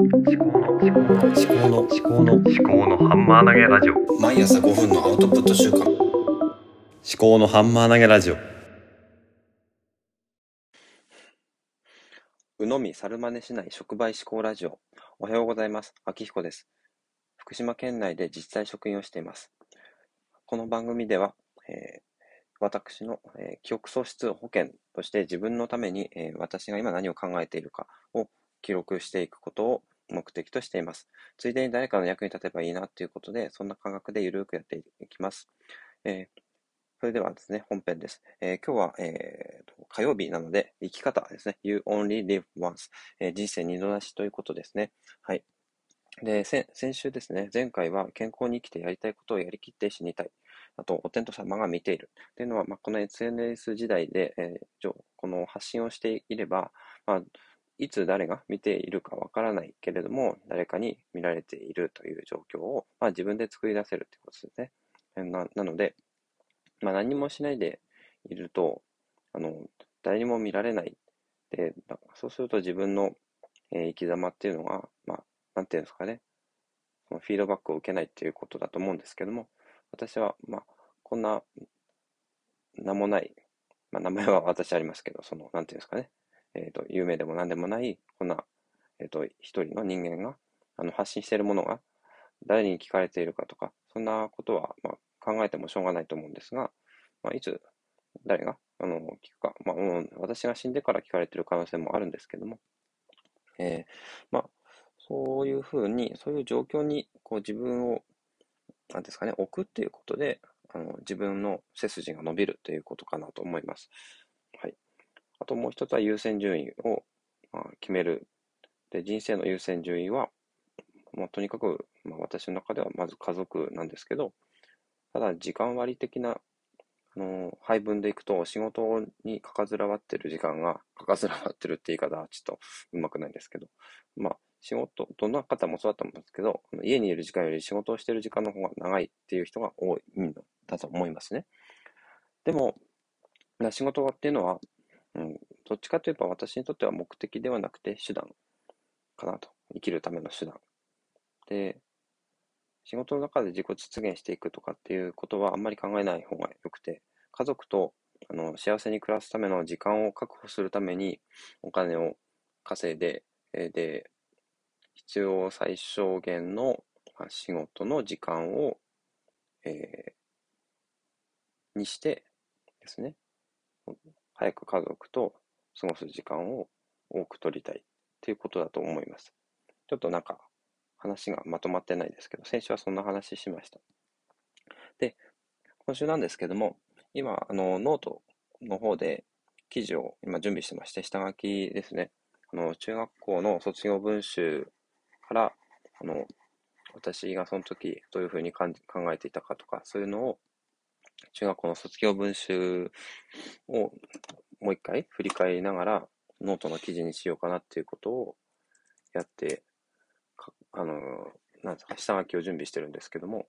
思考の思考の思考の思考の思考のハンマー投げラジオ毎朝5分のアウトプット週間思考のハンマー投げラジオ鵜呑み猿真似しない触媒思考ラジオ。おはようございます。秋彦です。福島県内で実際職員をしています。この番組では、えー私の、えー記憶喪失保険として自分のために、えー私が今何を考えているかを記録していくことを目的としています。ついでに誰かの役に立てばいいなということで、そんな感覚でゆるくやっていきます。えーそれではですね、本編です。えー今日は、えーと火曜日なので、生き方ですね。You only live once、えー人生二度なしということですね。はい。で、先先週ですね、前回は健康に生きてやりたいことをやりきって死にたい。あと、お天道様が見ている。っていうのは、まあ、この SNS 時代で、えーこの発信をしていれば、まあ、いつ誰が見ているかわからないけれども、誰かに見られているという状況を、まあ、自分で作り出せるということですね。ななので、まあ、何もしないでいると、あの、誰にも見られない。で、そうすると自分の、えー生き様っていうのが、まあ、なんていうんですかね、そのフィードバックを受けないっていうことだと思うんですけども、私は、まあ、こんな、名もない、まあ、名前は私ありますけど、その、なんていうんですかね、えっ、と、有名でも何でもない、こんな、えっ、と、一人の人間が、あの、発信しているものが、誰に聞かれているかとか、そんなことは、まあ、考えてもしょうがないと思うんですが、まあ、いつ、誰が、あの、聞くか、まあ、私が死んでから聞かれている可能性もあるんですけども、えーまあ、そういうふうに、そういう状況に、こう、自分を、なんですかね、置くっていうことで、あの、自分の背筋が伸びるということかなと思います。あともう一つは優先順位を、まあ、決める。で、人生の優先順位は、まあ、とにかく、まあ、私の中ではまず家族なんですけど、ただ時間割的な、あの配分でいくと、仕事にかかずらわってる時間が、かかずらわってるって言い方はちょっとうまくないんですけど、まあ、仕事、どんな方もそうだと思うんですけど、家にいる時間より仕事をしている時間の方が長いっていう人が多いんだと思いますね。でも、仕事っていうのは、うん、どっちかといえば私にとっては目的ではなくて手段かなと。生きるための手段。で、仕事の中で自己実現していくとかっていうことはあんまり考えない方が良くて、家族とあの幸せに暮らすための時間を確保するためにお金を稼いで、で、必要最小限の仕事の時間を、えーにしてですね、早く家族と過ごす時間を多く取りたいっていうことだと思います。ちょっとなんか話がまとまってないですけど、先週はそんな話しました。で、今週なんですけども、今、あの、ノートの方で記事を今準備してまして、下書きですね。あの、中学校の卒業文集から、あの、私がその時どういうふうに考えていたかとか、そういうのを、中学校の卒業文集をもう一回振り返りながら、ノートの記事にしようかなっていうことをやって、あの、なんですか、下書きを準備してるんですけども、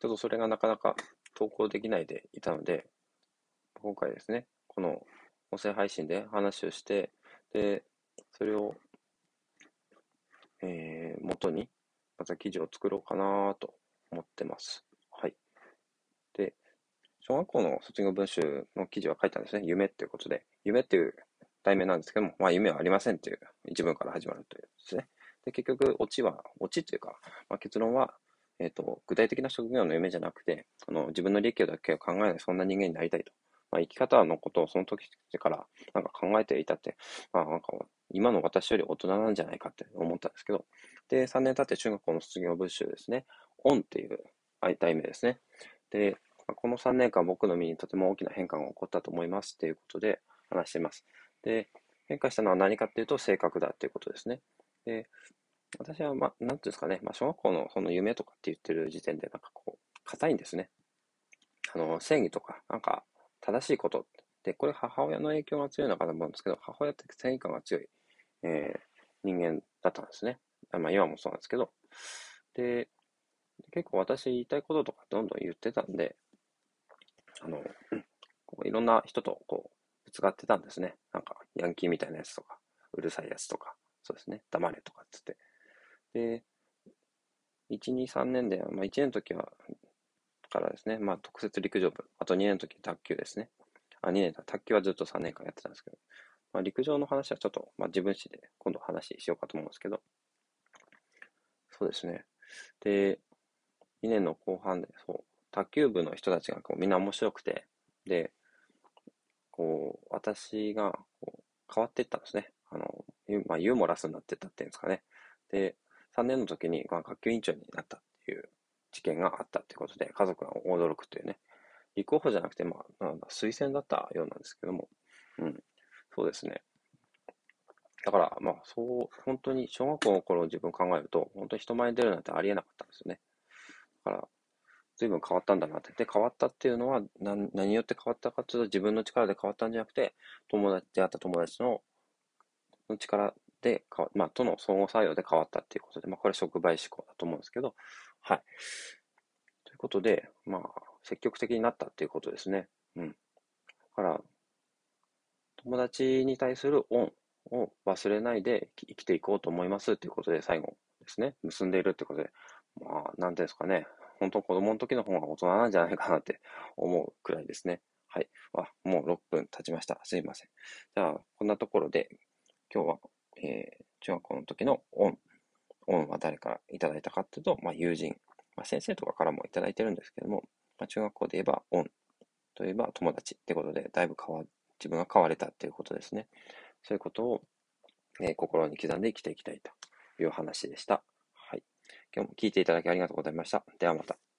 ちょっとそれがなかなか投稿できないでいたので、今回ですね、この音声配信で話をして、で、それを、えー、元に、また記事を作ろうかなと思ってます。小学校の卒業文集の記事は書いたんですね。夢っていうことで。夢っていう題名なんですけども、まあ夢はありませんっていう一文から始まるというですね。で、結局、オチは、オチというか、まあ、結論は、えっ、と、具体的な職業の夢じゃなくて、あの、自分の利益だけを考えない、そんな人間になりたいと。まあ、生き方のことをその時からなんか考えていたって、まあ、なんか、今の私より大人なんじゃないかって思ったんですけど、で、3年経って中学校の卒業文集ですね、オンっていう題名ですね。で、この3年間僕の身にとても大きな変化が起こったと思いますっていうことで話しています。で、変化したのは何かっていうと性格だっていうことですね。で、私は、まあ、なんていうんですかね、まあ、小学校のその夢とかって言ってる時点で、なんかこう、硬いんですね。あの、正義とか、なんか、正しいことで、これ母親の影響が強いのかと思うんですけど、母親って正義感が強い、えー人間だったんですね。まあ、今もそうなんですけど。で、結構私言いたいこととかどんどん言ってたんで、あの、こういろんな人とこう、ぶつかってたんですね。なんか、ヤンキーみたいなやつとか、うるさいやつとか、そうですね、黙れとかっつって。で、1、2、3年で、まあ1年の時は、からですね、まあ特設陸上部、あと2年の時卓球ですね。あ、2年だ、卓球はずっと3年間やってたんですけど、まあ陸上の話はちょっと、まあ自分史で今度話しようかと思うんですけど、そうですね。で、2年の後半で、そう、卓球部の人たちがこうみんな面白くて、で、こう、私がこう変わっていったんですね。あの、ユまあ、ユーモラスになっていったっていうんですかね。で、3年の時に、まあ、学級委員長になったっていう事件があったっていうことで、家族が驚くというね。立候補じゃなくて、まあ、なんだ、推薦だったようなんですけども、うん、そうですね。だから、まあ、そう、本当に小学校の頃自分考えると、本当に人前に出るなんてありえなかったんですよね。だから、随分変わったんだなって。で、変わったっていうのは何、何によって変わったかっていうと、自分の力で変わったんじゃなくて、友達、出会った友達のの力で変わ、まあ、との相互作用で変わったっていうことで、まあ、これは触媒思考だと思うんですけど、はい。ということで、まあ、積極的になったっていうことですね。うん。だから、友達に対する恩を忘れないで生きていこうと思いますっていうことで最後ですね、結んでいるってことで、まあ、なんていうんですかね、本当子供の時の方が大人なんじゃないかなって思うくらいですね。はい。あ、もう6分経ちました。すいません。じゃあ、こんなところで、今日は、えー、中学校の時の恩。恩は誰からいただいたかっていうと、まあ、友人。まあ、先生とかからもいただいてるんですけども、まあ、中学校で言えば恩といえば友達ってことで、だいぶ変わ、自分が変われたっていうことですね。そういうことを、えー、心に刻んで生きていきたいという話でした。今日も聞いていただきありがとうございました。ではまた。